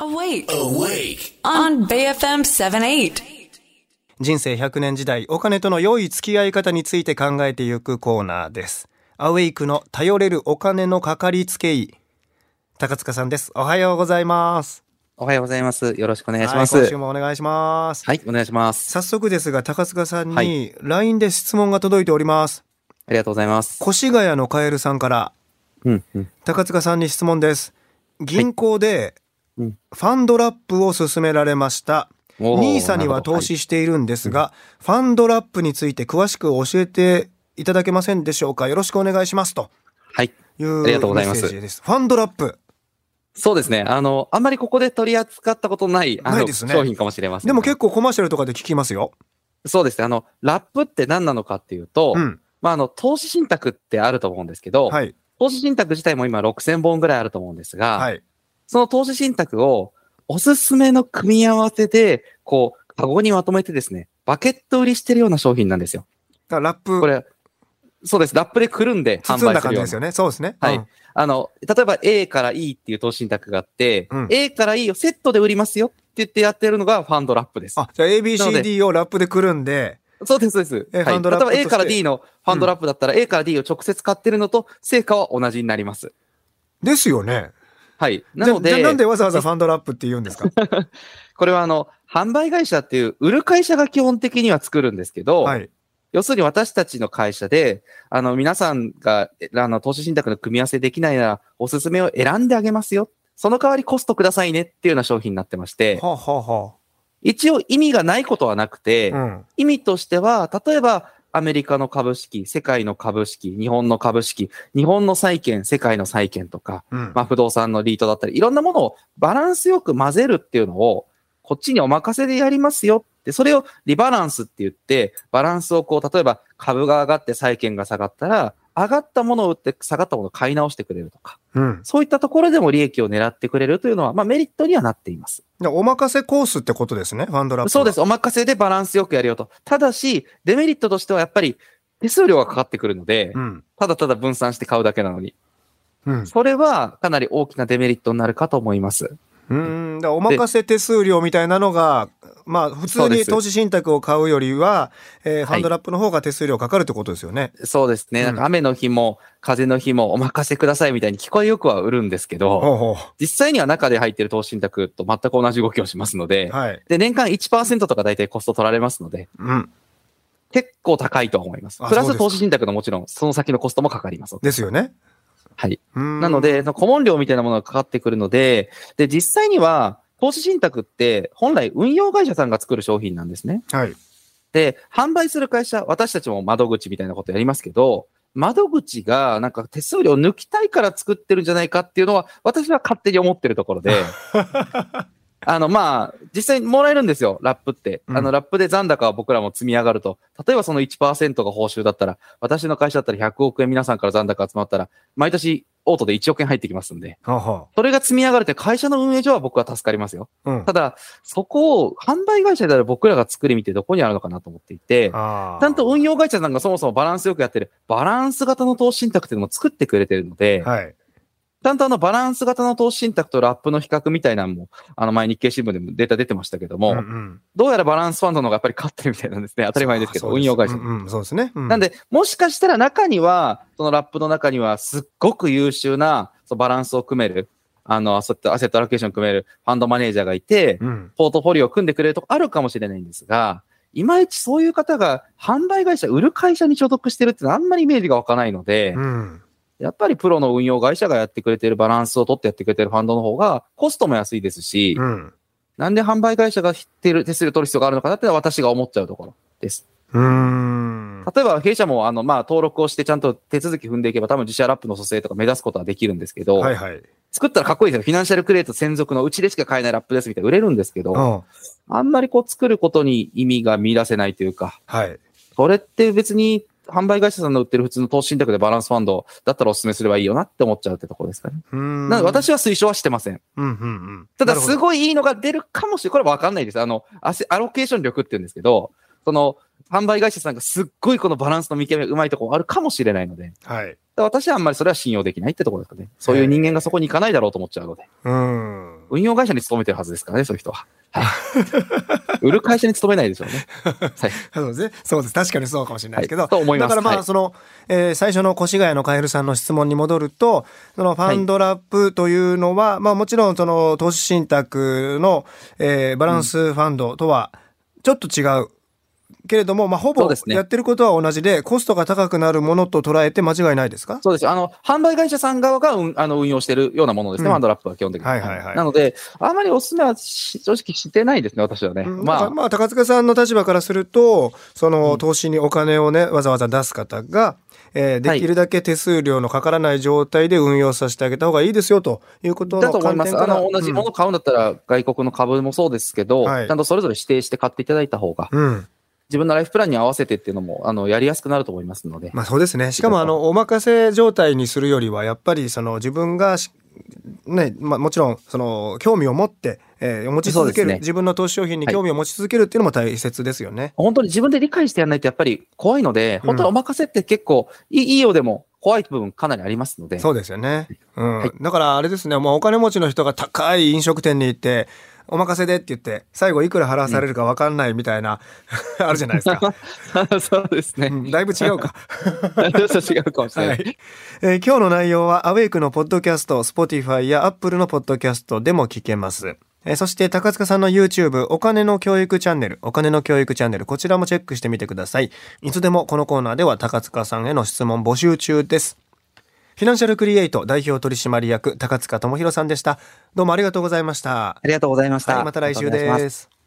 Awake. Awake. On BFM 78. 人生100年時代お金との良い付き合い方について考えていくコーナーですアウェイクの頼れるお金のかかりつけ医高塚さんですおはようございますおはようございます。よろしくお願いします。はい、今はい、週もお願いしますお願いします。早速ですが高塚さんはに LINE で質問が届いておりますありがとうございます。越谷のカエルさんからうん、うん。高塚さんに質問です銀行でうんファンドラップを勧められましたおーニーサには投資しているんですが、ファンドラップについて詳しく教えていただけませんでしょうか？よろしくお願いしますとはい。いうありがとうございます。ファンドラップ。そうですね。あの、あんまりここで取り扱ったことない、あの、ね商品かもしれません。でも結構コマーシャルとかで聞きますよ。そうですね。あの、ラップって何なのかっていうと、うん。まあ、あの、投資信託ってあると思うんですけど、はい。投資信託自体も今6000本ぐらいあると思うんですが、はい。その投資信託をおすすめの組み合わせで、こう、カゴにまとめてですね、バケット売りしてるような商品なんですよ。だからラップこれ、そうです。ラップでくるんで販売するような感じですよね。そうですね。はいうんあの、例えば A から E っていう投資信託があって、うん A から E をセットで売りますよって言ってやってるのがファンドラップです。あ、じゃあ ABCD をラップでくるんで、そうです、そうです。はい、えファンドラップ例えば A から D のファンドラップだったら、A から D を直接買ってるのと成果は同じになります。ですよね。はい。なので、なんでわざわざファンドラップって言うんですか？これはあの、販売会社っていう売る会社が基本的には作るんですけど、はい。要するに私たちの会社で、あの、皆さんが、えあの、投資信託の組み合わせできないなら、おすすめを選んであげますよ。その代わりコストくださいねっていうような商品になってまして、はあ、はあは一応意味がないことはなくて、あ、うん。意味としては、例えば、アメリカの株式、世界の株式、日本の株式、日本の債券、世界の債券とか、うん。まあ、不動産のリートだったり、いろんなものをバランスよく混ぜるっていうのを、こっちにお任せでやりますよって、それをリバランスって言って、バランスをこう、例えば株が上がって債券が下がったら、上がったものを売って下がったものを買い直してくれるとか、うん。そういったところでも利益を狙ってくれるというのは、まあメリットにはなっています。でお任せコースってことですね、ファンドラップは。そうです。お任せでバランスよくやるよと。ただし、デメリットとしてはやっぱり手数料がかかってくるので、うん。ただただ分散して買うだけなのに。うん。それはかなり大きなデメリットになるかと思います。うん。だお任せ手数料みたいなのが、まあ、普通に投資信託を買うよりは、えーいファンドラップの方が手数料かかるってことですよね。そうですね。うんなんか雨の日も風の日もお任せくださいみたいに聞こえよくは売るんですけど、ほうほ実際には中で入ってる投資信託と全く同じ動きをしますのう。で、はい。で、年間1%とか大体コスト取られますので、うん。結構高いとは思います。プラス投資信託のもちろんその先のコストもかかります。ですよね。はい。うんなので、、その顧問料みたいなものがかかってくるので、で、実際には、投資信託って本来運用会社さんが作る商品なんですね。はい。で、販売する会社、私たちも窓口みたいなことやりますけど、窓口がなんか手数料抜きたいから作ってるんじゃないかっていうのは、私は勝手に思ってるところで、あの、まあ、実際にもらえるんですよ、ラップって。うんあの、ラップで残高は僕らも積み上がると。例えばその1%が報酬だったら、私の会社だったら100億円皆さんから残高集まったら、毎年オートで1億円入ってきますんで、それが積み上がるって会社の運営上は僕は助かりますよ。あ。うん。ただ、そこを販売会社である僕らが作り見てどこにあるのかなと思っていて、ちゃんと運用会社さんがそもそもバランスよくやってる、バランス型の投資信託っていうのも作ってくれてるので、はい。ちゃんとあのバランス型の投資信託とラップの比較みたいなのも、あの前日経新聞でもデータ出てましたけども、うんうんどうやらバランスファンドの方がやっぱり勝ってるみたいなんですね。当たり前ですけど、運用会社。うんうん、そうですね。うなん、で、もしかしたら中には、そのラップの中にはすっごく優秀なそうバランスを組める、あの、そういったアセットアロケーション組めるファンドマネージャーがいて、うん。ポートフォリオを組んでくれるとこあるかもしれないんですが、いまいちそういう方が販売会社、売る会社に所属してるってあんまりイメージが湧かないので、うん。やっぱりプロの運用会社がやってくれてるバランスを取ってやってくれてるファンドの方がコストも安いですし、うん。なんで販売会社が手手数料取る必要があるのかなってのは私が思っちゃうところです。うん。例えば弊社もあの、まあ、登録をしてちゃんと手続き踏んでいけば多分自社ラップの蘇生とか目指すことはできるんですけど、はいはい。作ったらかっこいいですよ。フィナンシャルクリエイト専属のうちでしか買えないラップですみたいな売れるんですけど、うん。あんまりこう作ることに意味が見出せないというか、はい。それって別に販売会社さんの売ってる普通の投資信託でバランスファンドだったらお勧めすればいいよなって思っちゃうってところですかね。うん。なので私は推奨はしてません。うんうんうん。ただすごいいいのが出るかもしれない。これわかんないです。あの、アセアロケーション力って言うんですけど、その、販売会社さんがすっごいこのバランスの見極めがうまいところあるかもしれないので、はい。私はあんまりそれは信用できないってところですかね。そういう人間がそこに行かないだろうと思っちゃうので。うん。運用会社に勤めてるはずですからね、そういう人は。はい。売る会社に勤めないでしょうね。はい。そうですね。そうです。確かにそうかもしれないですけど。はいと思いますだからまあ、はいその、えー最初の越谷のカエルさんの質問に戻ると、そのファンドラップというのは、まあもちろんその投資信託の、えーバランスファンドとはちょっと違う。けれども、まあ、ほぼやってることは同じで、コストが高くなるものと捉えて間違いないですか？そうです。よ。あの、販売会社さん側が、うん、あの運用しているようなものですね、うん。ファンドラップは基本的に。はいはいはい。なので、あまりお勧めはし正直してないですね、私はね。うん。まあ、まあ、まあ、高塚さんの立場からすると、その投資にお金をね、わざわざ出す方が、えーできるだけ手数料のかからない状態で運用させてあげた方がいいですよということのだと思います。あの、同じもの買うんだったら、外国の株もそうですけど、はい。ちゃんとそれぞれ指定して買っていただいた方が、うん。うん。自分のライフプランに合わせてっていうのも、あの、やりやすくなると思いますので。まあそうですね。しかもあの、お任せ状態にするよりは、やっぱりその自分がし、ね、まあもちろん、その、興味を持って、えー持ち続ける、ね自分の投資商品に興味を持ち続けるっていうのも大切ですよね。本当に自分で理解してやらないとやっぱり怖いので、本当にお任せって結構、いいいいようでも怖い部分かなりありますので。そうですよね。うん。はいだからあれですね、もうお金持ちの人が高い飲食店に行って、お任せでって言って、最後いくら払わされるか分かんないみたいな、あるじゃないですか。そうですね。うんだいぶ違うか。ちょっと違うかもしれな。はいい。えー今日の内容は、アウェイクのポッドキャスト、Spotify や Apple のポッドキャストでも聞けます。えーそして、高塚さんの YouTube、お金の教育チャンネル、お金の教育チャンネル、こちらもチェックしてみてください。いつでもこのコーナーでは高塚さんへの質問募集中です。フィナンシャルクリエイト代表取締役、高塚智博さんでした。どうもありがとうございました。ありがとうございました。はい、また来週です。